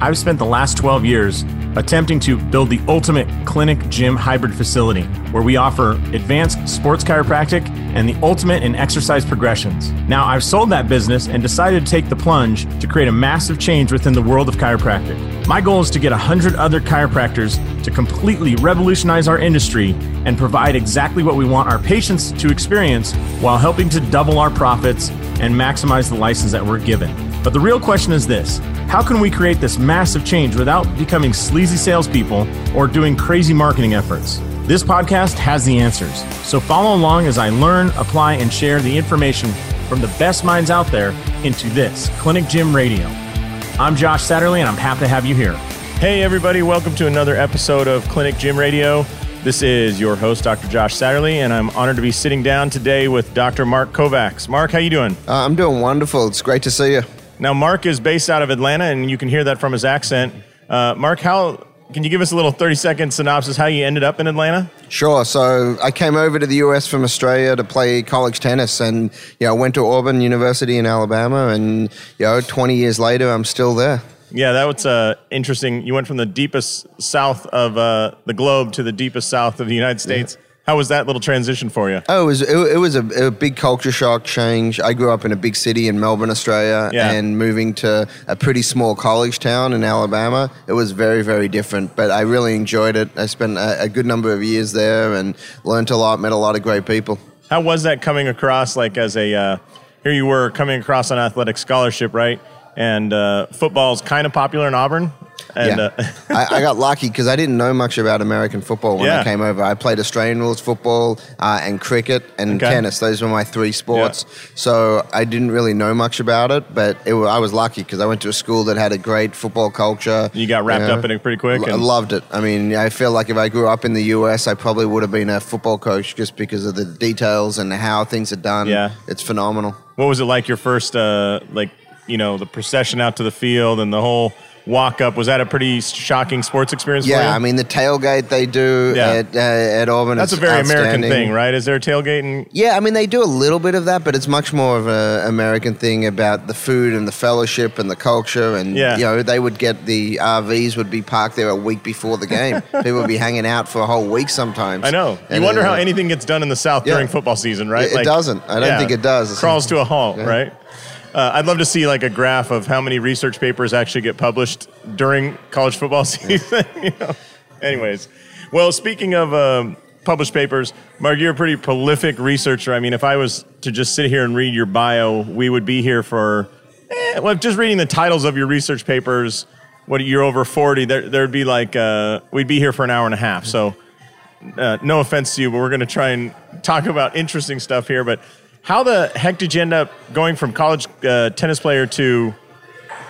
I've spent the last 12 years attempting to build the ultimate clinic gym hybrid facility where we offer advanced sports chiropractic and the ultimate in exercise progressions. Now, I've sold that business and decided to take the plunge to create a massive change within the world of chiropractic. My goal is to get 100 other chiropractors to completely revolutionize our industry and provide exactly what we want our patients to experience while helping to double our profits and maximize the license that we're given. But the real question is this how can we create this massive change without becoming sleazy salespeople or doing crazy marketing efforts? This podcast has the answers. So follow along as I learn, apply, and share the information from the best minds out there into this Clinic Gym Radio. I'm Josh Satterley, and I'm happy to have you here. Hey, everybody, welcome to another episode of Clinic Gym Radio. This is your host, Dr. Josh Satterley, and I'm honored to be sitting down today with Dr. Mark Kovacs. Mark, how you doing? Uh, I'm doing wonderful. It's great to see you. Now, Mark is based out of Atlanta, and you can hear that from his accent. Uh, Mark, how can you give us a little 30 second synopsis how you ended up in Atlanta? Sure. So I came over to the US from Australia to play college tennis, and you know, went to Auburn University in Alabama, and you know, 20 years later, I'm still there. Yeah, that was uh, interesting. You went from the deepest south of uh, the globe to the deepest south of the United States. Yeah. How was that little transition for you? Oh, it was it, it was a, a, big culture shock change. I grew up in a big city in Melbourne, Australia, yeah. and moving to a pretty small college town in Alabama, it was very very different. But I really enjoyed it. I spent a, a good number of years there and learned a lot, met a lot of great people. How was that coming across? Like as a uh, here you were coming across an athletic scholarship, right? And uh, is kind of popular in Auburn. And, yeah. Uh, I, I, got lucky because I didn't know much about American football when yeah. I came over. I played Australian rules football uh, and cricket and okay. tennis. Those were my three sports. Yeah. So I didn't really know much about it, but it, I was lucky because I went to a school that had a great football culture. You got wrapped you know, up in it pretty quick. I loved it. I mean, I feel like if I grew up in the US, I probably would have been a football coach just because of the details and how things are done. Yeah, it's phenomenal. What was it like your first uh, like? You know, the procession out to the field and the whole walk up. Was that a pretty shocking sports experience yeah, I mean, the tailgate they do yeah. at, uh, at Auburn That's a very American thing, right? Is there a tailgate? Yeah, I mean, they do a little bit of that, but it's much more of an American thing about the food and the fellowship and the culture. And, yeah. you know, they would get the RVs would be parked there a week before the game. People would be hanging out for a whole week sometimes. I know. You wonder uh, how anything gets done in the South yeah. during football season, right? It, like, doesn't. I don't think it does. Crawls to a halt, right? Uh, I'd love to see like a graph of how many research papers actually get published during college football season. you know? Anyways, well, speaking of um, published papers, Mark, you're a pretty prolific researcher. I mean, if I was to just sit here and read your bio, we would be here for, eh, well, just reading the titles of your research papers. What you're over 40, there, there'd be like, uh, we'd be here for an hour and a half. So, uh, no offense to you, but we're going to try and talk about interesting stuff here. But how the heck did you end up going from college uh, tennis player to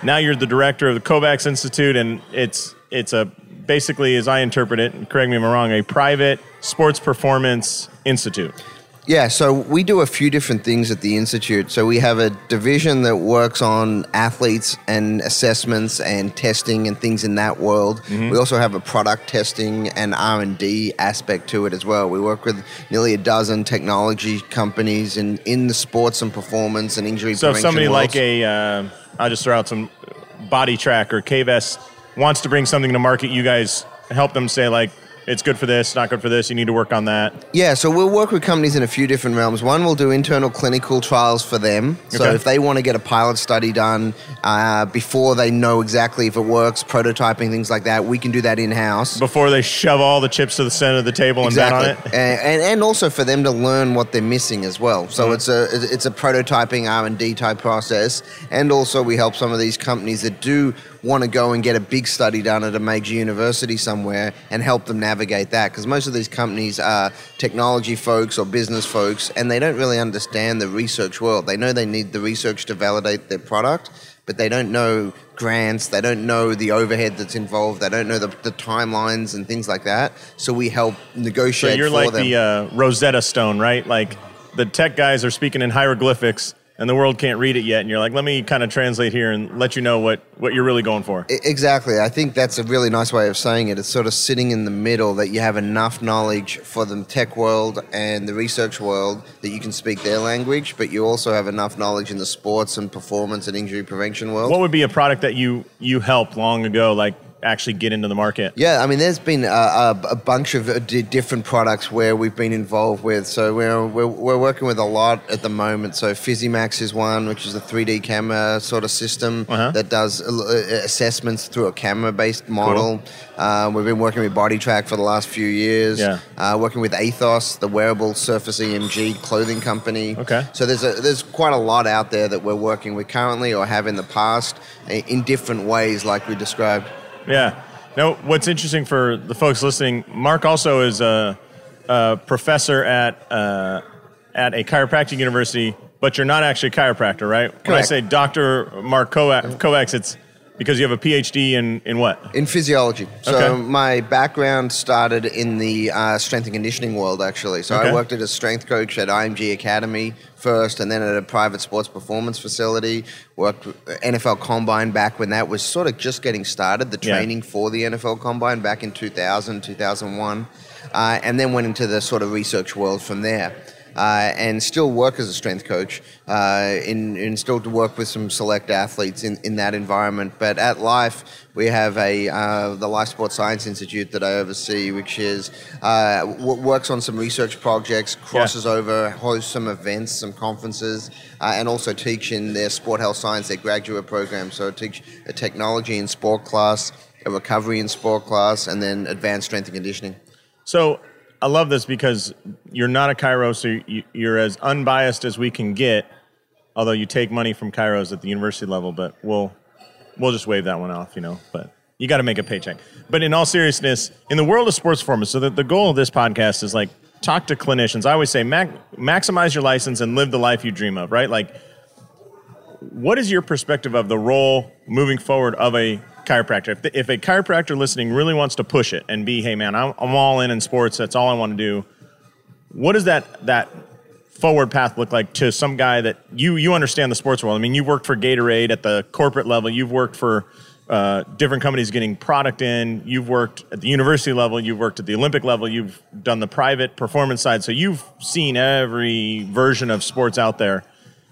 now you're the director of the Kovacs Institute, and it's it's a basically, as I interpret it, correct me if I'm wrong, a private sports performance institute. Yeah, so we do a few different things at the institute. So we have a division that works on athletes and assessments and testing and things in that world. Mm-hmm. We also have a product testing and R and D aspect to it as well. We work with nearly a dozen technology companies in in the sports and performance and injury. So if somebody worlds. like a, uh, I'll just throw out some BodyTrack or KVS wants to bring something to market, you guys help them say like it's good for this, not good for this. You need to work on that. Yeah, so we'll work with companies in a few different realms. One, we'll do internal clinical trials for them. So okay. if they want to get a pilot study done uh, before they know exactly if it works, prototyping things like that, we can do that in house before they shove all the chips to the center of the table exactly. and bet on it. And, and, and also for them to learn what they're missing as well. So mm-hmm. it's a it's a prototyping R and D type process, and also we help some of these companies that do want to go and get a big study done at a major university somewhere and help them navigate that because most of these companies are technology folks or business folks and they don't really understand the research world. They know they need the research to validate their product, but they don't know grants, they don't know the overhead that's involved, they don't know the, the timelines and things like that. So we help negotiate. So you're like them. the uh, Rosetta Stone, right? Like the tech guys are speaking in hieroglyphics and the world can't read it yet, and you're like, let me kind of translate here and let you know what what you're really going for. Exactly. I think that's a really nice way of saying it. It's sort of sitting in the middle that you have enough knowledge for the tech world and the research world that you can speak their language, but you also have enough knowledge in the sports and performance and injury prevention world. What would be a product that you you helped long ago, like actually get into the market? Yeah, I mean, there's been a, a, a bunch of uh, di- different products where we've been involved with. So we're, we're, we're working with a lot at the moment. So Physimax is one, which is a 3D camera sort of system Uh-huh. that does uh, assessments through a camera-based model. Uh, we've been working with BodyTrack for the last few years. Yeah. Uh, working with Athos, the wearable Surface EMG clothing company. Okay. So there's a, there's quite a lot out there that we're working with currently or have in the past in different ways, like we described. Yeah. Now, what's interesting for the folks listening, Mark also is a, a professor at uh, at a chiropractic university, but you're not actually a chiropractor, right? When I say Dr. Mark Kovacs, it's because you have a PhD in, in what? In physiology. So Okay. my background started in the uh, strength and conditioning world, actually. So Okay. I worked as a strength coach at IMG Academy first, and then at a private sports performance facility. Worked NFL Combine back when that was sort of just getting started, the Yeah. training for the NFL Combine back in 2000, 2001. Uh, and then went into the sort of research world from there. Uh, and still work as a strength coach uh, in, and still to work with some select athletes in, in that environment. But at Life, we have a uh, the Life Sports Science Institute that I oversee, which is uh, w- works on some research projects, crosses over, hosts some events, some conferences, uh, and also teach in their sport health science, their graduate program. So I teach a technology in sport class, a recovery in sport class, and then advanced strength and conditioning. So I love this because you're not a chiro, so you, you're as unbiased as we can get. Although you take money from chiros at the university level, but we'll we'll just wave that one off, you know. But you got to make a paycheck. But in all seriousness, in the world of sports performance, so the, the goal of this podcast is like talk to clinicians. I always say mac, maximize your license and live the life you dream of, right? Like, what is your perspective of the role moving forward of a chiropractor? If, the, if a chiropractor listening really wants to push it and be, hey man, I'm, I'm all in in sports. That's all I want to do. What does that that forward path look like to some guy that you you understand the sports world? I mean, you've worked for Gatorade at the corporate level. You've worked for uh, different companies getting product in. You've worked at the university level. You've worked at the Olympic level. You've done the private performance side. So you've seen every version of sports out there.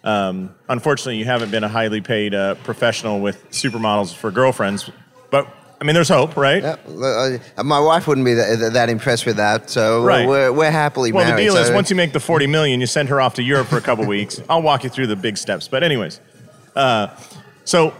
Um, unfortunately, you haven't been a highly paid uh, professional with supermodels for girlfriends, but I mean, there's hope, right? Yeah, uh, my wife wouldn't be that, that impressed with that, so Right. we're, we're happily Well, married. the deal is once you make the 40 million, you send her off to Europe for a couple weeks. I'll walk you through the big steps. But anyways, uh, so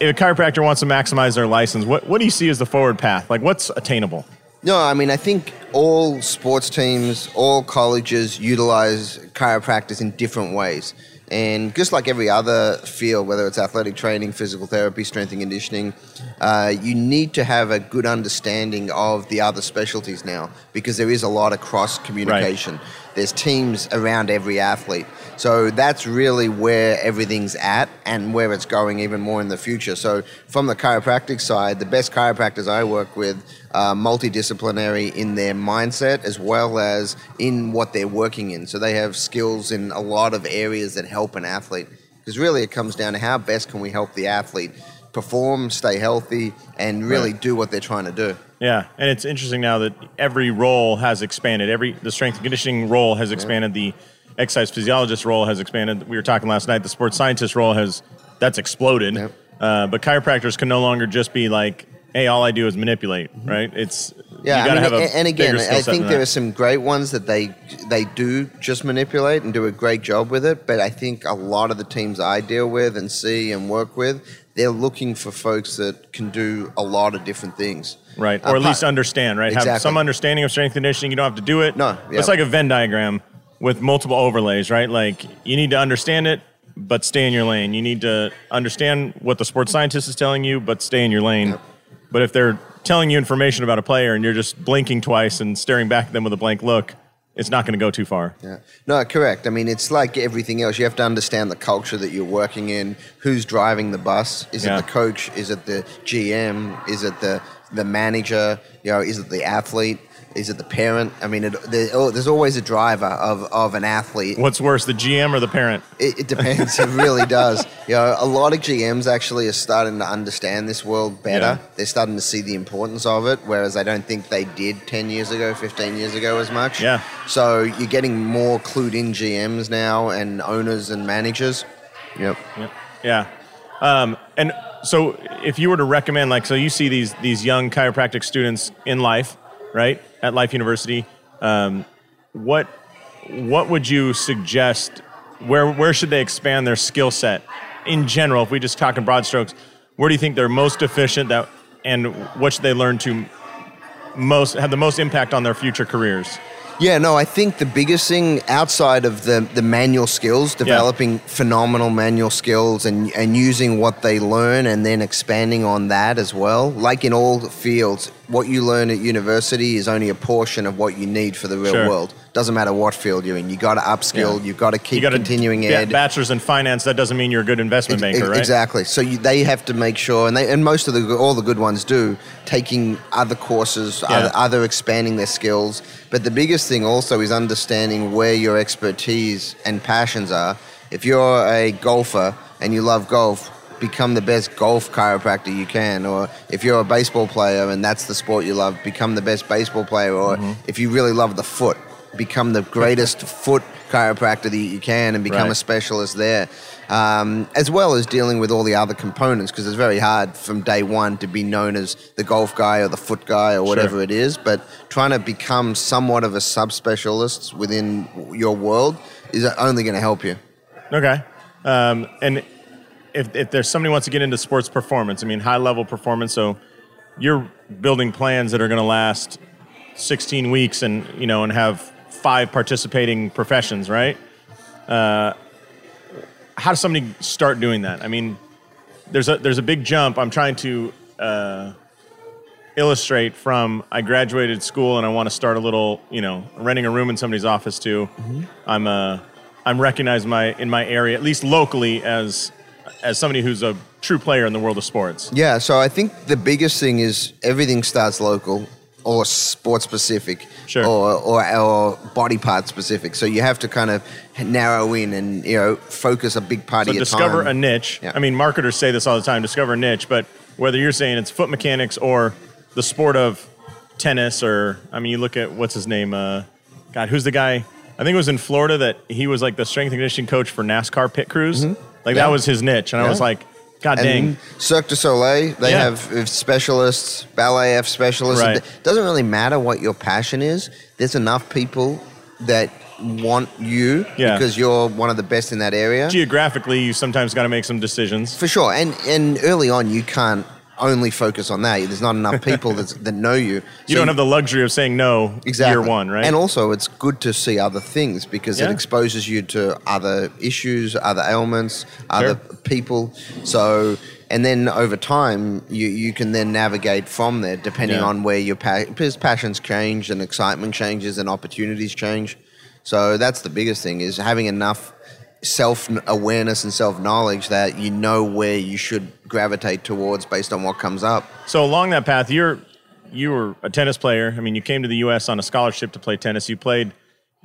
if a chiropractor wants to maximize their license, what, what do you see as the forward path? Like what's attainable? No, I mean, I think all sports teams, all colleges utilize chiropractors in different ways. And just like every other field, whether it's athletic training, physical therapy, strength and conditioning, uh, you need to have a good understanding of the other specialties now because there is a lot of cross communication. There's teams around every athlete. So that's really where everything's at and where it's going even more in the future. So, from the chiropractic side, the best chiropractors I work with are multidisciplinary in their mindset as well as in what they're working in. So, they have skills in a lot of areas that help an athlete. Because really, it comes down to how best can we help the athlete perform, stay healthy, and really Right. do what they're trying to do. Yeah, and it's interesting now that every role has expanded. Every the strength and conditioning role has expanded. The exercise physiologist role has expanded. We were talking last night. The sports scientist role has that's exploded. Yep. Uh, but chiropractors can no longer just be like, "Hey, all I do is manipulate." Right? It's Mm-hmm. Yeah, I mean, have a a- and again, I think there that. are some great ones that they they do just manipulate and do a great job with it. But I think a lot of the teams I deal with and see and work with, they're looking for folks that can do a lot of different things. Right. Uh, Or at least understand, right? Have some understanding of strength conditioning. You don't have to do it. No, yeah. It's like a Venn diagram with multiple overlays, right? Like you need to understand it, but stay in your lane. You need to understand what the sports scientist is telling you, but stay in your lane. Yep. But if they're telling you information about a player and you're just blinking twice and staring back at them with a blank look, it's not going to go too far. Yeah. No, correct. I mean, it's like everything else. You have to understand the culture that you're working in. Who's driving the bus? Is Yeah. it the coach? Is it the GM? Is it the the manager? You know, is it the athlete? Is it the parent? I mean, it, there, oh, there's always a driver of, of an athlete. What's worse, the GM or the parent? It, it depends. it really does. You know, a lot of GMs actually are starting to understand this world better. Yeah. They're starting to see the importance of it, whereas I don't think they did 10 years ago, 15 years ago as much. Yeah. So you're getting more clued in GMs now and owners and managers. Yep. yep. Yeah. Um, and so if you were to recommend, like, so you see these these young chiropractic students in life, right, at Life University, um, what what would you suggest? Where where should they expand their skill set in general? If we just talk in broad strokes, where do you think they're most efficient? That and what should they learn to most have the most impact on their future careers? Yeah, no, I think the biggest thing outside of the, the manual skills, developing phenomenal manual skills and, and using what they learn and then expanding on that as well. Like in all fields, what you learn at university is only a portion of what you need for the real Sure. world. Doesn't matter what field you're in. You got to upskill. Yeah. You've got to keep You got continuing ba- ed. bachelor's in finance. That doesn't mean you're a good investment Ex- banker, right? Exactly. So you, they have to make sure, and they and most of the all the good ones do taking other courses, Yeah. other, other expanding their skills. But the biggest thing also is understanding where your expertise and passions are. If you're a golfer and you love golf, become the best golf chiropractor you can. Or if you're a baseball player and that's the sport you love, become the best baseball player. Or Mm-hmm. if you really love the foot, become the greatest foot chiropractor that you can and become Right. a specialist there, um, as well as dealing with all the other components because it's very hard from day one to be known as the golf guy or the foot guy or whatever Sure. it is. But trying to become somewhat of a subspecialist within your world is only going to help you. Okay. Um, and if, if there's somebody wants to get into sports performance, I mean, high level performance, so you're building plans that are going to last 16 weeks and, you know, and have five participating professions, right? Uh, how does somebody start doing that? I mean, there's a, there's a big jump. I'm trying to uh, illustrate from I graduated school and I want to start a little, you know, renting a room in somebody's office to I'm uh, I'm recognized my in my area at least locally as as somebody who's a true player in the world of sports. Yeah, so I think the biggest thing is everything starts local or sport specific Sure. or, or, or body part specific. So you have to kind of narrow in and you know focus a big part So of your discover time. a niche. Yeah. I mean, marketers say this all the time: discover a niche. But whether you're saying it's foot mechanics or the sport of tennis, or I mean, you look at what's his name? Uh, God, who's the guy? I think it was in Florida that he was like the strength and conditioning coach for NASCAR pit crews. Like Yeah. that was his niche, and I was like, God dang. And Cirque du Soleil, they Yeah. have specialists, ballet F specialists. Right. It doesn't really matter what your passion is. There's enough people that want you Yeah. because you're one of the best in that area. Geographically, you sometimes got to make some decisions. For sure. And and early on, you can't only focus on that. There's not enough people that know you. You don't have the luxury of saying no exactly. year one, right? And also, it's good to see other things because Yeah. it exposes you to other issues, other ailments, other people. So, and then over time, you, you can then navigate from there depending Yeah. on where your pa- passions change and excitement changes and opportunities change. So that's the biggest thing is having enough self awareness and self knowledge that you know where you should gravitate towards based on what comes up. So along that path, you're you were a tennis player. I mean, you came to the U.S. on a scholarship to play tennis. You played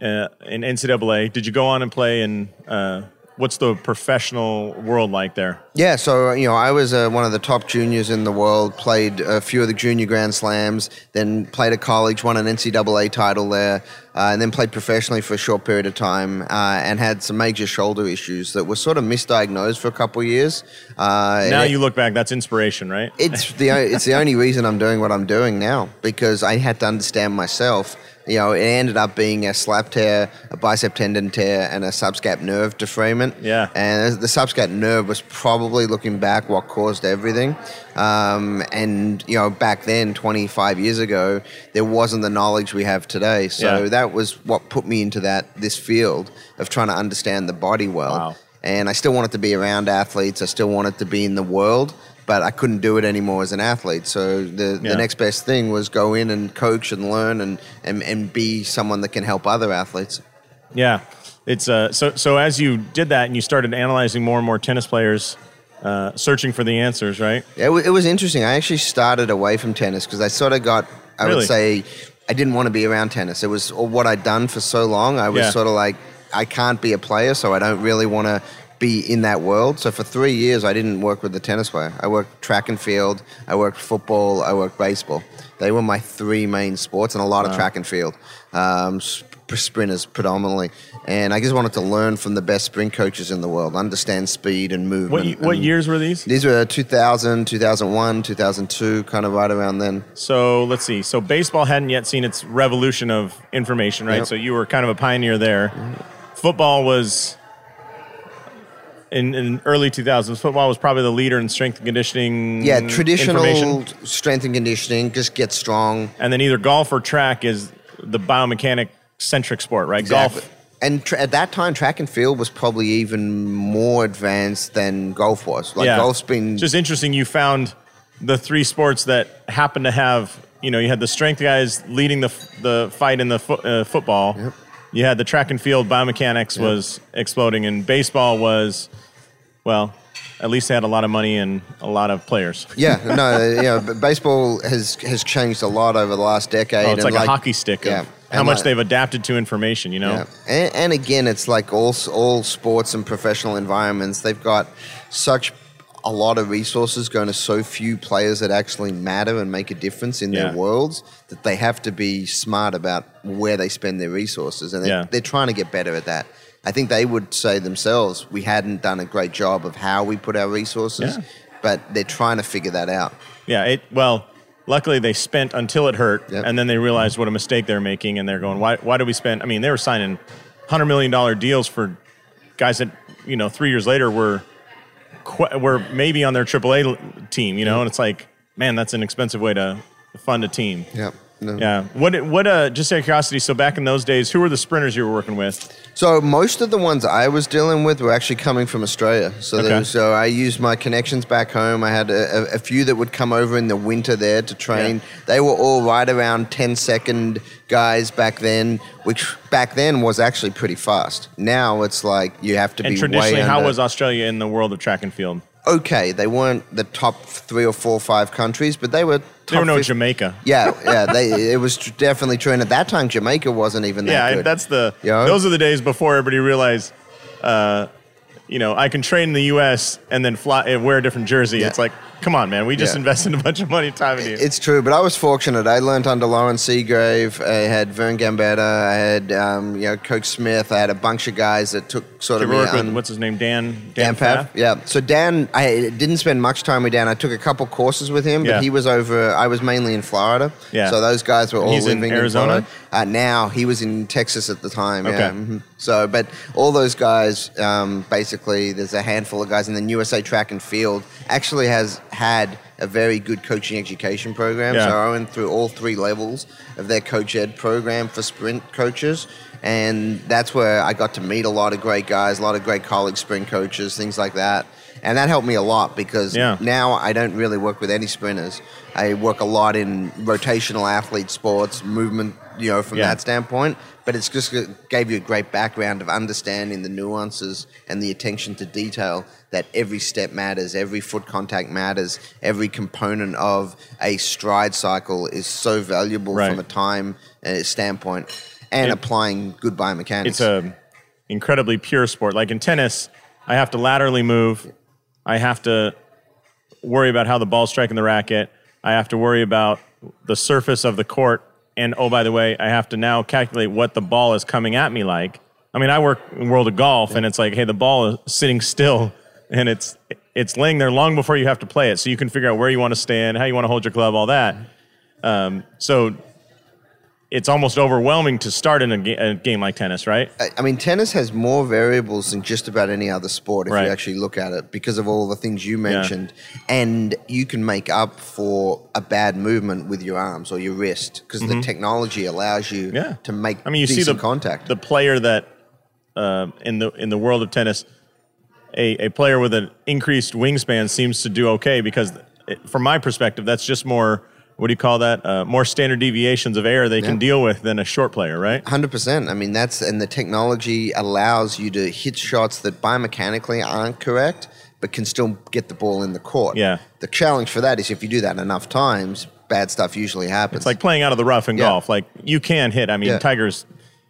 uh, in NCAA. Did you go on and play in? Uh, what's the professional world like there? Yeah, so you know, I was uh, one of the top juniors in the world. Played a few of the junior Grand Slams, then played at college, won an NCAA title there, uh, and then played professionally for a short period of time, uh, and had some major shoulder issues that were sort of misdiagnosed for a couple of years. Uh, Now you look back, that's inspiration, right? it's the it's the only reason I'm doing what I'm doing now because I had to understand myself. You know, it ended up being a slap tear, a bicep tendon tear, and a subscap nerve defrayment. Yeah. And the subscap nerve was probably looking back what caused everything. Um, and you know, back then, 25 years ago, there wasn't the knowledge we have today. So Yeah. that was what put me into that this field of trying to understand the body well Wow. and I still wanted to be around athletes. I still wanted to be in the world, but I couldn't do it anymore as an athlete. So the, Yeah. the next best thing was go in and coach and learn and, and, and be someone that can help other athletes. Yeah, it's uh, so so as you did that and you started analyzing more and more tennis players, uh, searching for the answers, right? It, wa- it was interesting. I actually started away from tennis because I sort of got, I Really? would say, I didn't want to be around tennis. It was what I'd done for so long. I was Yeah. sort of like, I can't be a player, so I don't really want to be in that world. So for three years, I didn't work with the tennis player. I worked track and field, I worked football, I worked baseball. They were my three main sports, and a lot of track and field. Um, sp- sprinters predominantly, and I just wanted to learn from the best sprint coaches in the world, understand speed and movement. What and- years were these? These were 2000, 2001, 2002, kind of right around then. So let's see. So baseball hadn't yet seen its revolution of information, right? Yep. So you were kind of a pioneer there. Football was in, in early 2000s. Football was probably the leader in strength and conditioning. Yeah, traditional strength and conditioning, just get strong. And then either golf or track is the biomechanic centric sport, right? Exactly. Golf. And tra- at that time, track and field was probably even more advanced than golf was. Like yeah. golf's been just interesting. You found the three sports that happened to have. You know, you had the strength guys leading the f- the fight in the fo- uh, football. You had the track and field biomechanics was exploding, and baseball was, well, at least they had a lot of money and a lot of players. yeah, no, know, but baseball has has changed a lot over the last decade. Oh, it's and like, a hockey stick yeah, of how much like- they've adapted to information. You know, Yeah. And, and again, it's like all all sports and professional environments. They've got such a lot of resources going to so few players that actually matter and make a difference in Yeah. their worlds that they have to be smart about where they spend their resources, and they, Yeah. they're trying to get better at that. I think they would say themselves, we hadn't done a great job of how we put our resources, Yeah. but they're trying to figure that out. Yeah, it well, luckily they spent until it hurt, Yep. and then they realized what a mistake they're making, and they're going, why? Why do we spend? I mean, they were signing hundred million dollar deals for guys that you know three years later were were maybe on their AAA team, you know, and it's like, man, that's an expensive way to fund a team. Yeah. No. Yeah. What? What? Uh, just out of curiosity. So back in those days, who were the sprinters you were working with? So most of the ones I was dealing with were actually coming from Australia. So Okay. was, so I used my connections back home. I had a, a, few that would come over in the winter there to train. Yeah. They were all right around 10 second guys back then, which back then was actually pretty fast. Now it's like you have to And be traditionally, how under- was Australia in the world of track and field? okay. They weren't the top three or four or five countries, but they were. There were no 50 Jamaica. Yeah, yeah. They, it was tr- definitely true. And at that time, Jamaica wasn't even that yeah, good. that's the. Yeah. Those are the days before everybody realized, uh, you know, I can train in the U.S. and then fly and wear a different jersey. Yeah. It's like, come on, man, we just Yeah. invested a bunch of money, time in you. It's true, but I was fortunate. I learned under Loren Seagrave. I had Vern Gambetta. I had um, you know Coach Smith. I had a bunch of guys that took sort Did of me with what's his name, Dan? Dan Pfaff. Yeah. So Dan, I didn't spend much time with Dan. I took a couple courses with him, but Yeah. he was over. I was mainly in Florida. Yeah. So those guys were all He's in living Arizona? Florida. Uh, now he was in Texas at the time. Okay. Yeah. mhm. So, but all those guys, um, basically, there's a handful of guys, and then USA Track and Field actually has had a very good coaching education program. Yeah. So I went through all three levels of their coach ed program for sprint coaches. And that's where I got to meet a lot of great guys, a lot of great college sprint coaches, things like that. And that helped me a lot because Yeah. now I don't really work with any sprinters. I work a lot in rotational athlete sports, movement, you know, from Yeah. that standpoint. But it's just gave you a great background of understanding the nuances and the attention to detail that every step matters, every foot contact matters, every component of a stride cycle is so valuable Right. from a time uh, standpoint, and It- applying good biomechanics. it's a incredibly pure sport. Like in tennis, I have to laterally move. I have to worry about how the ball's striking the racket. I have to worry about the surface of the court. And oh, by the way, I have to now calculate what the ball is coming at me like. I mean, I work in World of Golf, and it's like, hey, the ball is sitting still, and it's it's laying there long before you have to play it, so you can figure out where you want to stand, how you want to hold your club, all that. Um, so it's almost overwhelming to start in a, ga- a game like tennis, right? I- I mean, tennis has more variables than just about any other sport if Right. you actually look at it because of all the things you mentioned. And you can make up for a bad movement with your arms or your wrist because the technology allows you Mm-hmm. Yeah. to make I mean, you see decent the contact. The player that uh, in the in the world of tennis, a, a player with an increased wingspan seems to do okay because, it, from my perspective, that's just more. What do you call that? Uh, more standard deviations of air they can deal with than a short player, right? Hundred percent. I mean, that's and the technology allows you to hit shots that biomechanically aren't correct, but can still get the ball in the court. Yeah. The challenge for that is if you do that enough times, bad stuff usually happens. It's like playing out of the rough in Yeah. golf. Like you can hit. I mean, Yeah. Tiger's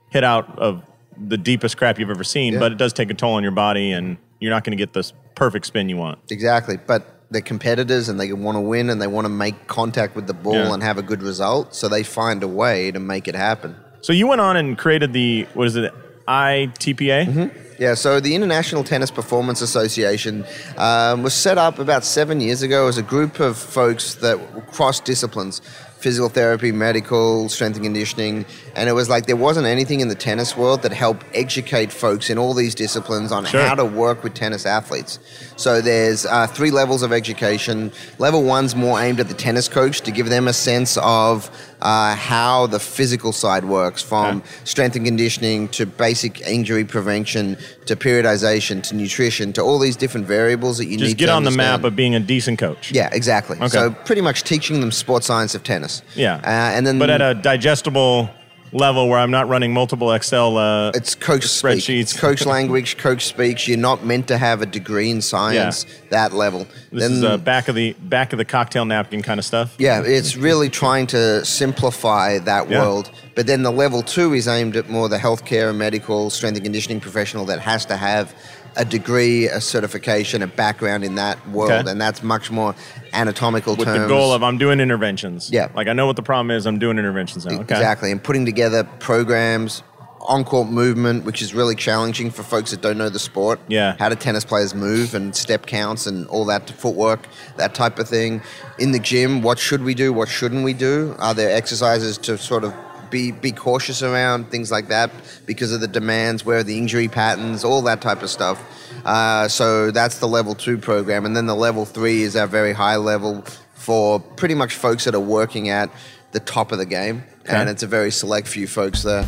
hit out of the deepest crap you've ever seen, Yeah. but it does take a toll on your body, and you're not going to get this perfect spin you want. Exactly. But they're competitors and they want to win and they want to make contact with the ball Yeah. and have a good result. So they find a way to make it happen. So you went on and created the what is it, ITPA? Mm-hmm. Yeah, so the International Tennis Performance Association um, was set up about seven years ago as a group of folks that cross disciplines physical therapy, medical, strength and conditioning. And it was like there wasn't anything in the tennis world that helped educate folks in all these disciplines on Sure. how to work with tennis athletes. So there's uh, three levels of education. Level one's more aimed at the tennis coach to give them a sense of uh, how the physical side works from Okay. strength and conditioning to basic injury prevention to periodization to nutrition to all these different variables that you Just need to get on the map of being a decent coach. yeah exactly Okay. so pretty much teaching them sport science of tennis Yeah. uh, and then but at a digestible level where I'm not running multiple Excel. Uh, it's coach. Spreadsheets. It's coach language coach speaks you're not meant to have a degree in science that level this is uh, back of the back of the cocktail napkin kind of stuff. Yeah, it's really trying to simplify that Yeah. world. But then the level two is aimed at more the healthcare and medical strength and conditioning professional that has to have a degree, a certification, a background in that world, Okay. and that's much more anatomical With terms. the goal of I'm doing interventions. Yeah. Like I know what the problem is. I'm doing interventions now. Okay. Exactly, and putting together programs, on-court movement, which is really challenging for folks that don't know the sport. Yeah. how do tennis players move and step counts and all that footwork, that type of thing. In the gym, what should we do? What shouldn't we do? Are there exercises to sort of be be cautious around things like that because of the demands? Where the injury patterns? All that type of stuff. Uh, so that's the level two program, and then the level three is our very high level for pretty much folks that are working at the top of the game, and it's a very select few folks there.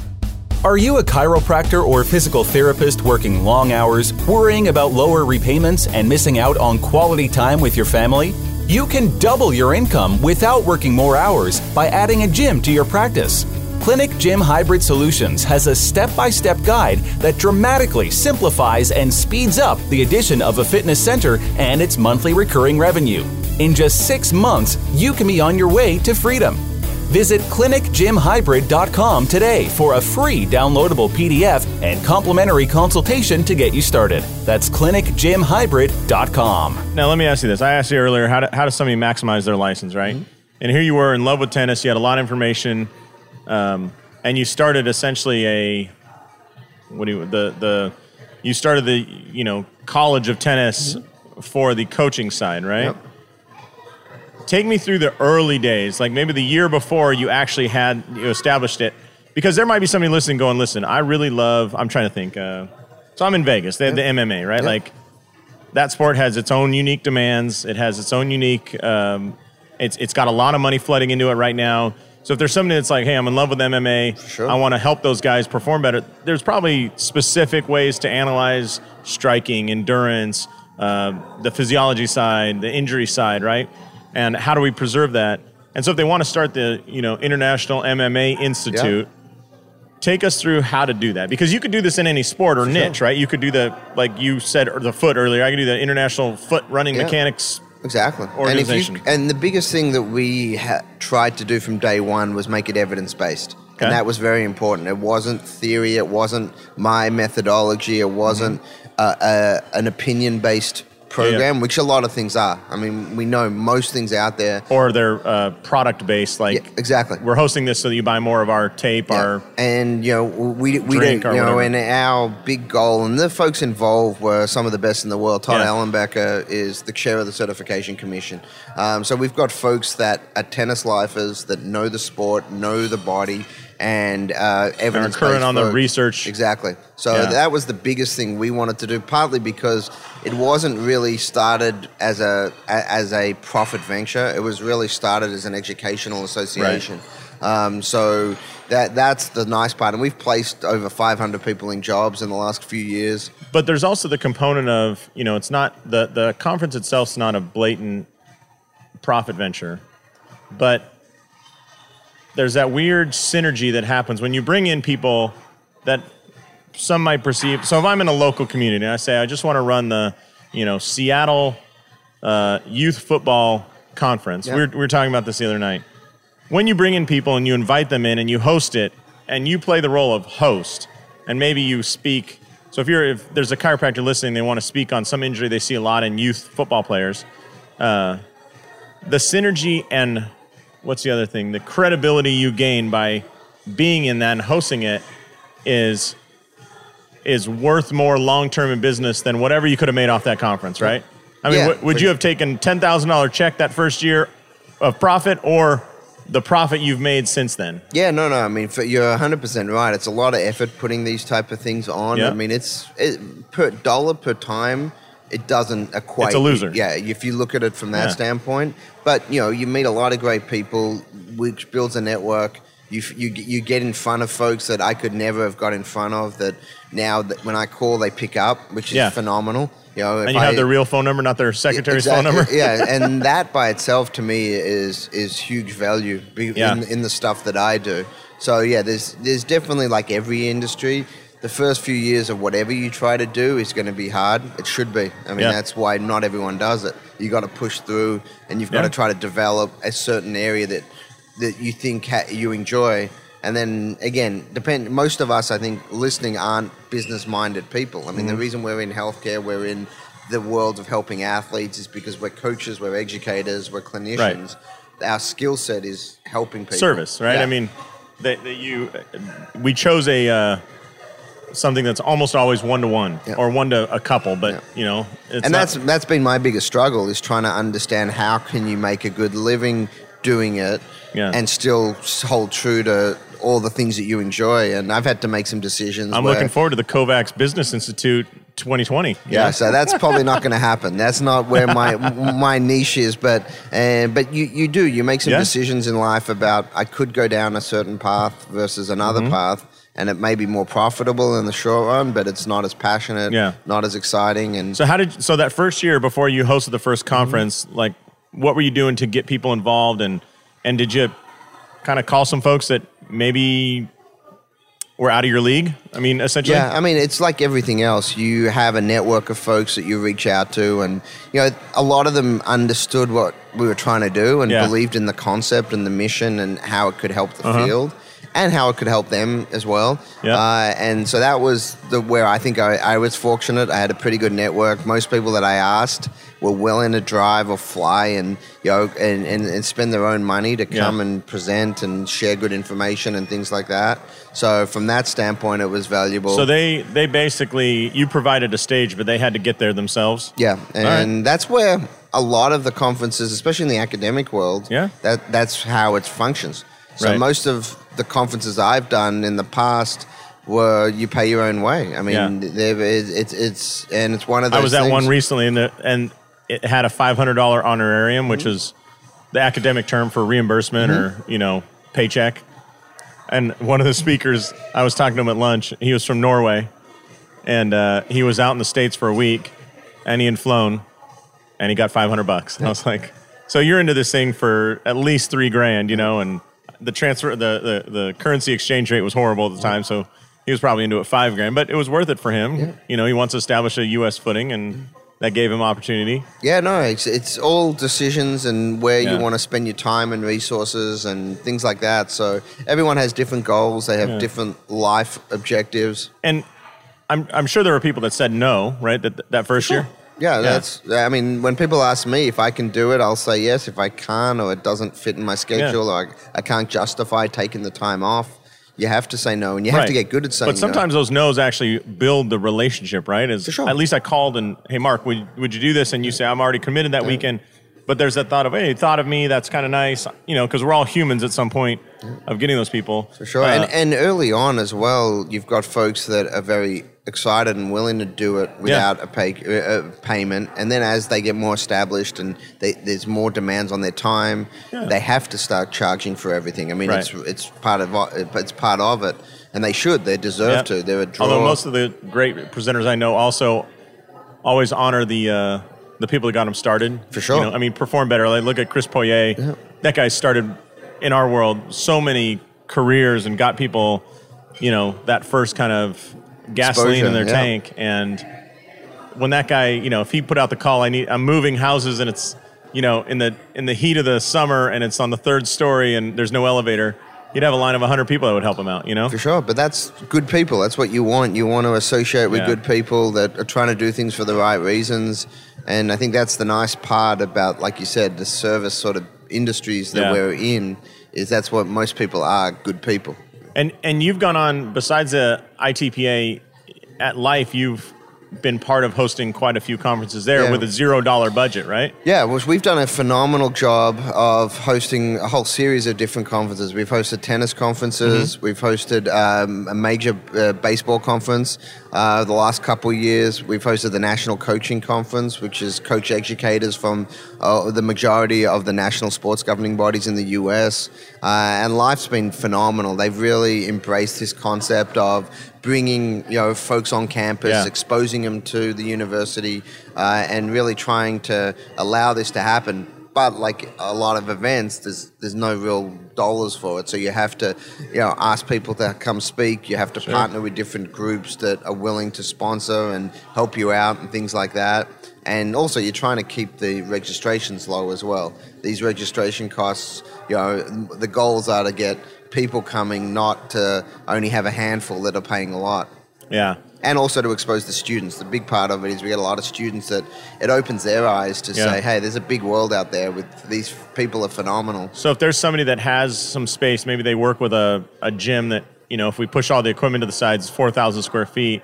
Are you a chiropractor or physical therapist working long hours, worrying about lower repayments and missing out on quality time with your family? You can double your income without working more hours by adding a gym to your practice. Clinic Gym Hybrid Solutions has a step by step guide that dramatically simplifies and speeds up the addition of a fitness center and its monthly recurring revenue. In just six months, you can be on your way to freedom. Visit clinicgymhybrid.com today for a free downloadable PDF and complimentary consultation to get you started. That's clinicgymhybrid.com. Now let me ask you this. I asked you earlier how, do, how does somebody maximize their license, right? Mm-hmm. And here you were in love with tennis. You had a lot of information, um, and you started essentially a what do you the the you started the you know college of tennis for the coaching side, right? Yep. Take me through the early days, like maybe the year before you actually had you established it, because there might be somebody listening going, "Listen, I really love." I'm trying to think. Uh, so I'm in Vegas. They have the MMA, right? Yeah. Like that sport has its own unique demands. It has its own unique. Um, it's it's got a lot of money flooding into it right now. So if there's somebody that's like, hey, I'm in love with MMA, Sure. I want to help those guys perform better. There's probably specific ways to analyze striking, endurance, uh, the physiology side, the injury side, right? And how do we preserve that? And so if they want to start the you know International MMA Institute. Take us through how to do that because you could do this in any sport or niche, right? You could do the like you said or the foot earlier. I could do the international foot running Yeah. mechanics Exactly. Organization. And, if you, and the biggest thing that we ha- tried to do from day one was make it evidence based. Okay. And that was very important. It wasn't theory, it wasn't my methodology, it wasn't uh, uh, an opinion based program, which a lot of things are. I mean, we know most things out there. or they're uh, product based. Like Yeah, exactly. we're hosting this so that you buy more of our tape. Yeah. Our and you know we we Drink don't you know whatever. and our big goal and the folks involved were some of the best in the world. Todd Yeah. Is the chair of the certification commission. Um, so we've got folks that are tennis lifers that know the sport, know the body, and uh, evidence current on the research. Exactly. So Yeah. that was the biggest thing we wanted to do, partly because it wasn't really started as a a- as a profit venture. It was really started as an educational association. Um, so that that's the nice part, and we've placed over 500 people in jobs in the last few years. but there's also the component of you know it's not the the conference itself's not a blatant profit venture, but there's that weird synergy that happens when you bring in people that some might perceive. So if I'm in a local community and I say I just want to run the you know Seattle uh, youth football conference, we, were, we were talking about this the other night. when you bring in people and you invite them in and you host it and you play the role of host and maybe you speak. So if you're if there's a chiropractor listening, they want to speak on some injury they see a lot in youth football players. Uh, the synergy and what's the other thing? The credibility you gain by being in that and hosting it is is worth more long term in business than whatever you could have made off that conference, right? I mean, Yeah, w- would you have taken ten thousand dollar check that first year of profit, or the profit you've made since then? Yeah, no, no. I mean, for, you're 100% right. It's a lot of effort putting these type of things on. Yeah. I mean, it's it, per dollar per time. It doesn't equate. It's a loser. Yeah, if you look at it from that Yeah. standpoint. But you know, you meet a lot of great people, which builds a network. You, you you get in front of folks that I could never have got in front of. That now that when I call, they pick up, which is Yeah. phenomenal. You know, if And you I, have their real phone number, not their secretary's phone number. yeah, and that by itself to me is is huge value be- Yeah. in, in the stuff that I do. So yeah, there's there's definitely like every industry. The first few years of whatever you try to do is going to be hard. It should be. I mean, Yeah. that's why not everyone does it. You got to push through, and you've got Yeah. to try to develop a certain area that that you think ha- you enjoy. And then again, depend. Most of us, I think, listening aren't business-minded people. I mean, Mm-hmm. the reason we're in healthcare, we're in the world of helping athletes, is because we're coaches, we're educators, we're clinicians. Right. Our skill set is helping people. service, right? Yeah. I mean, that, you, we chose a uh, something that's almost always one to one or one to a couple, but Yeah. you know, it's and not- that's that's been my biggest struggle is trying to understand how can you make a good living doing it Yeah. and still hold true to all the things that you enjoy and i've had to make some decisions I'm where- looking forward to the Kovacs Business Institute 2020. yeah, so that's probably not going to happen. That's not where my my niche is. But uh, but you, you do you make some Yeah. decisions in life about I could go down a certain path versus another Mm-hmm. path, and it may be more profitable in the short run, but it's not as passionate, Yeah. not as exciting, and So how did so that first year before you hosted the first Mm-hmm. conference, like what were you doing to get people involved and and did you kind of call some folks that maybe were out of your league? I mean, essentially. Yeah, I mean, it's like everything else. You have a network of folks that you reach out to, and you know, a lot of them understood what we were trying to do and Yeah. believed in the concept and the mission and how it could help the Uh-huh. field and how it could help them as well. Yeah. Uh, and so that was the where I think I, I was fortunate. I had a pretty good network. Most people that I asked were willing to drive or fly and you know and, and, and spend their own money to Yeah. come and present and share good information and things like that. So from that standpoint, it was valuable. So they they basically you provided a stage, but they had to get there themselves. Yeah, right. and that's where a lot of the conferences, especially in the academic world, Yeah. that that's how it functions. So Right. most of the conferences I've done in the past were you pay your own way. I mean, Yeah. it's it's and it's one of those. I was at things- one recently, and the, and it had a five hundred dollar honorarium, which Mm-hmm. is the academic term for reimbursement or you know paycheck. And one of the speakers, I was talking to him at lunch. He was from Norway, and uh, he was out in the states for a week, and he had flown, and he got five hundred bucks. And I was like, "So you're into this thing for at least three grand, you know?" And the transfer, the the, the currency exchange rate was horrible at the time, so he was probably into it five grand, but it was worth it for him. You know, he wants to establish a U.S. footing, and that gave him opportunity. Yeah, no, it's it's all decisions and where Yeah. you want to spend your time and resources and things like that. So everyone has different goals. They have Yeah. different life objectives. And I'm I'm sure there were people that said no, right? That that first year. Yeah, Yeah. that's. I mean, when people ask me if I can do it, I'll say yes. If I can't, or it doesn't fit in my schedule, or I, I can't justify taking the time off, you have to say no, and you have to get good at saying But sometimes those no's actually build the relationship, right? Is For sure. at least I called and hey, Mark, would would you do this? And you say I'm already committed that weekend. But there's that thought of hey, thought of me. That's kind of nice, you know, because we're all humans at some point of getting those people. For sure. Uh, and, and early on as well, you've got folks that are very excited and willing to do it without a pay, uh, payment. And then as they get more established and they, there's more demands on their time, Yeah. they have to start charging for everything. I mean, Right. it's it's part of it's part of it, and they should. They deserve Yeah. to. They're a draw. Although most of the great presenters I know also always honor the uh, the people that got them started. For sure. You know, I mean, perform better. Like look at Chris Poirier. That guy started in our world so many careers and got people, you know, that first kind of gasoline in their yeah. tank. And when that guy, you know, if he put out the call, I need, I'm moving houses, and it's you know, in the in the heat of the summer and it's on the third story and there's no elevator, he'd have a line of 100 people that would help him out, you know? For sure, but that's good people. That's what you want. You want to associate with Yeah. good people that are trying to do things for the right reasons. And I think that's the nice part about, like you said, the service sort of industries that Yeah. we're in. Is that's what most people are good people. And and you've gone on besides the ITPA at Life, you've been part of hosting quite a few conferences there Yeah. with a zero dollar budget, right? Yeah, well, we've done a phenomenal job of hosting a whole series of different conferences. We've hosted tennis conferences. We've hosted um, a major uh, baseball conference uh, the last couple of years. We've hosted the National Coaching Conference, which is coach educators from uh, the majority of the national sports governing bodies in the US. Uh, and life's been phenomenal. They've really embraced this concept of bringing you know folks on campus, Yeah. exposing them to the university, uh, and really trying to allow this to happen. But like a lot of events, there's there's no real dollars for it, so you have to, you know, ask people to come speak. You have to partner with different groups that are willing to sponsor and help you out and things like that. And also, you're trying to keep the registrations low as well. These registration costs, you know, the goals are to get people coming, not to only have a handful that are paying a lot Yeah. and also to expose the students. The big part of it is we get a lot of students that it opens their eyes to Yeah. say, hey, there's a big world out there with these people are phenomenal. So if there's somebody that has some space, maybe they work with a, a gym that, you know, if we push all the equipment to the sides, 4,000 square feet,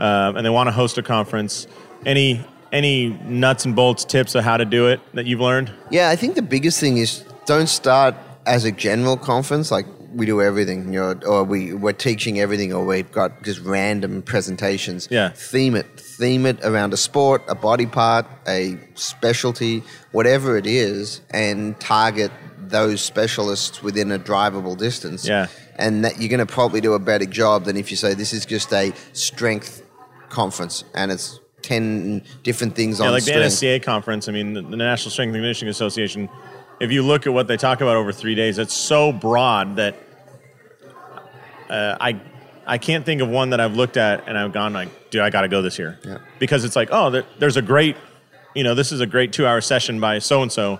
um, and they want to host a conference, any any nuts and bolts tips of how to do it that you've learned? Yeah, I think the biggest thing is don't start as a general conference like we do everything, you know, or we we're teaching everything, or we've got just random presentations. Yeah. theme it, theme it around a sport, a body part, a specialty, whatever it is, and target those specialists within a drivable distance. Yeah. and that you're going to probably do a better job than if you say this is just a strength conference and it's 10 different things on. Yeah, on like the strength. NSCA conference, I mean, the, the National Strength and Conditioning Association, if you look at what they talk about over three days, it's so broad that uh, I I can't think of one that I've looked at and I've gone like, dude, I got to go this year. Yeah. Because it's like, oh, there, there's a great, you know, this is a great two hour session by so and so,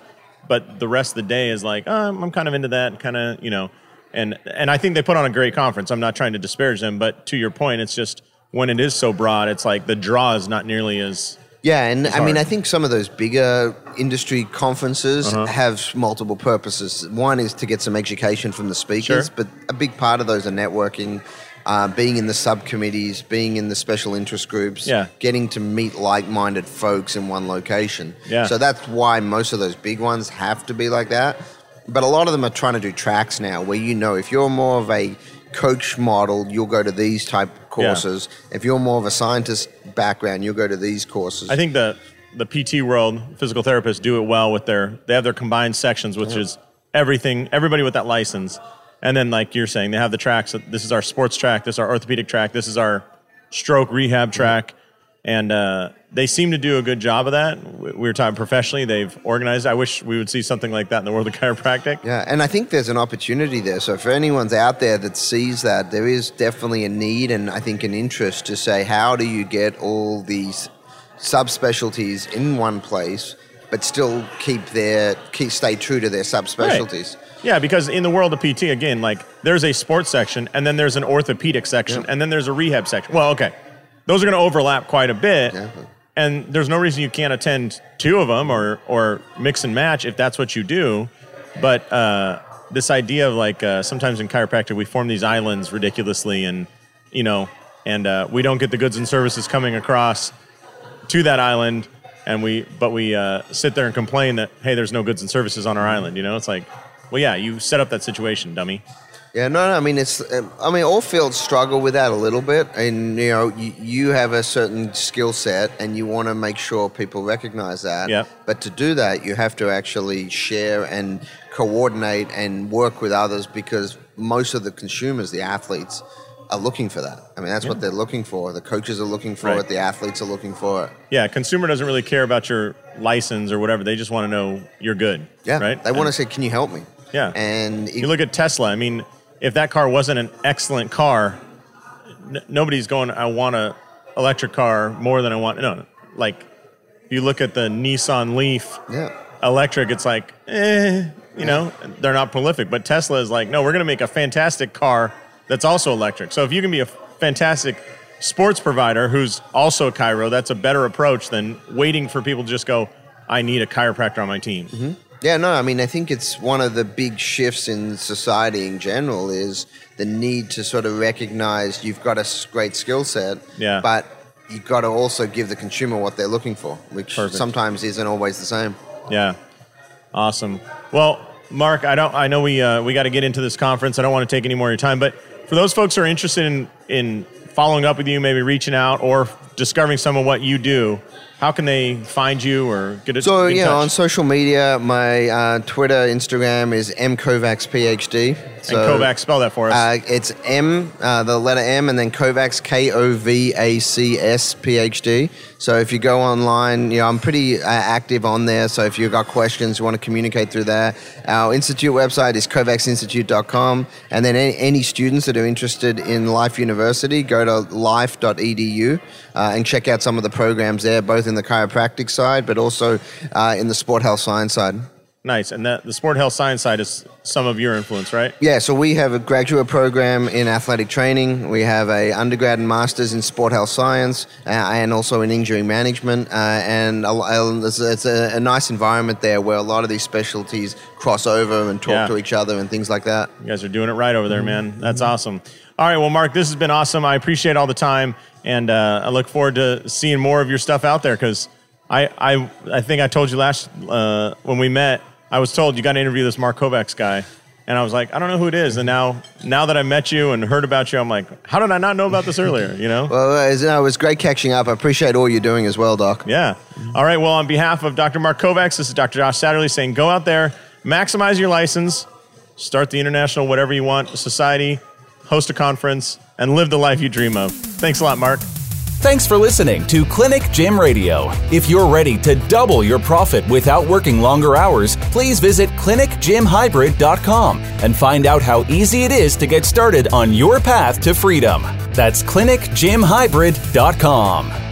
but the rest of the day is like, oh, I'm, I'm kind of into that, kind of, you know, and and I think they put on a great conference. I'm not trying to disparage them, but to your point, it's just when it is so broad, it's like the draw is not nearly as Yeah, and I mean. I think some of those bigger industry conferences Uh-huh. have multiple purposes. One is to get some education from the speakers, Sure. but a big part of those are networking, uh, being in the subcommittees, being in the special interest groups, Yeah. getting to meet like-minded folks in one location. Yeah. So that's why most of those big ones have to be like that. But a lot of them are trying to do tracks now, where you know if you're more of a coach model, you'll go to these type courses. If you're more of a scientist background, you'll go to these courses. I think the the PT world, physical therapists do it well with their they have their combined sections, which is everything, everybody with that license, and then like you're saying, they have the tracks. This is our sports track. This is our orthopedic track. This is our stroke rehab track, and uh, they seem to do a good job of that. We we were talking professionally; they've organized. I wish we would see something like that in the world of chiropractic. Yeah, and I think there's an opportunity there. So for anyone's out there that sees that, there is definitely a need and I think an interest to say, how do you get all these subspecialties in one place, but still keep their keep stay true to their subspecialties? Yeah, because in the world of PT, again, like there's a sports section, and then there's an orthopedic section, Yeah. and then there's a rehab section. Well, okay, those are going to overlap quite a bit, Yeah. and there's no reason you can't attend two of them or or mix and match if that's what you do. But uh, this idea of like uh, sometimes in chiropractic we form these islands ridiculously, and you know, and uh, we don't get the goods and services coming across to that island. And we, but we uh, sit there and complain that hey, there's no goods and services on our island. You know, it's like, well, yeah, you set up that situation, dummy. Yeah, no, no. I mean, it's. um, I mean, all fields struggle with that a little bit, and you know, you, you have a certain skill set, and you want to make sure people recognize that. Yep. But to do that, you have to actually share and coordinate and work with others because most of the consumers, the athletes, are looking for that. I mean, that's what they're looking for. The coaches are looking for Right. it. The athletes are looking for it. Yeah, consumer doesn't really care about your license or whatever. They just want to know you're good. Yeah. right. They want to say, "Can you help me?" Yeah. And You look at Tesla. I mean, if that car wasn't an excellent car, n- nobody's going. I want a electric car more than I want. No, like you look at the Nissan Leaf. yeah. electric, it's like, eh, you know, they're not prolific. But Tesla is like, no, we're going to make a fantastic car that's also electric. So if you can be a fantastic sports provider who's also a chiro, that's a better approach than waiting for people to just go, I need a chiropractor on my team. Yeah, no, I mean, I think it's one of the big shifts in society in general is the need to sort of recognize you've got a great skill set, Yeah. but you've got to also give the consumer what they're looking for, which Perfect. sometimes isn't always the same. Yeah, awesome. Well, Mark, I don't. I know we uh, we got to get into this conference. I don't want to take any more of your time, but for those folks who are interested in in following up with you, maybe reaching out or discovering some of what you do, how can they find you or get it? So, yeah, touch? on social media, my uh, Twitter, Instagram is mkovacsphd. So, and Kovacs, spell that for us. Uh, it's M, uh, the letter M, and then Kovacs, K O V A C S PhD. So if you go online, you know, I'm pretty uh, active on there. So if you've got questions, you want to communicate through there. Our institute website is kovacsinstitute.com. And then any, any students that are interested in Life University, go to life.edu uh, and check out some of the programs there, both in the chiropractic side, but also uh, in the sport health science side. Nice. And that the sport health science side is some of your influence, right? Yeah, so we have a graduate program in athletic training. We have a undergrad and masters in sport health science, uh, and also in injury management. Uh, and a, a- it's, it's a, a nice environment there where a lot of these specialties cross over and talk Yeah. to each other and things like that. You guys are doing it right over there, man. That's awesome. All right, well, Mark, this has been awesome. I appreciate all the time, and uh, I look forward to seeing more of your stuff out there because I, I, I think I told you last uh, when we met, I was told you got to interview this Mark Kovacs guy, and I was like, I don't know who it is. And now, now that I met you and heard about you, I'm like, how did I not know about this earlier? You know? Well, uh, no, it was great catching up. I appreciate all you're doing as well, Doc. Yeah. All right. Well, on behalf of Dr. Mark Kovacs, this is Dr. Josh Satterley saying go out there, maximize your license, start the international whatever you want society, host a conference, and live the life you dream of. Thanks a lot, Mark. Thanks for listening to Clinic Gym Radio. If you're ready to double your profit without working longer hours, please visit clinicgymhybrid.com and find out how easy it is to get started on your path to freedom. That's clinicgymhybrid.com.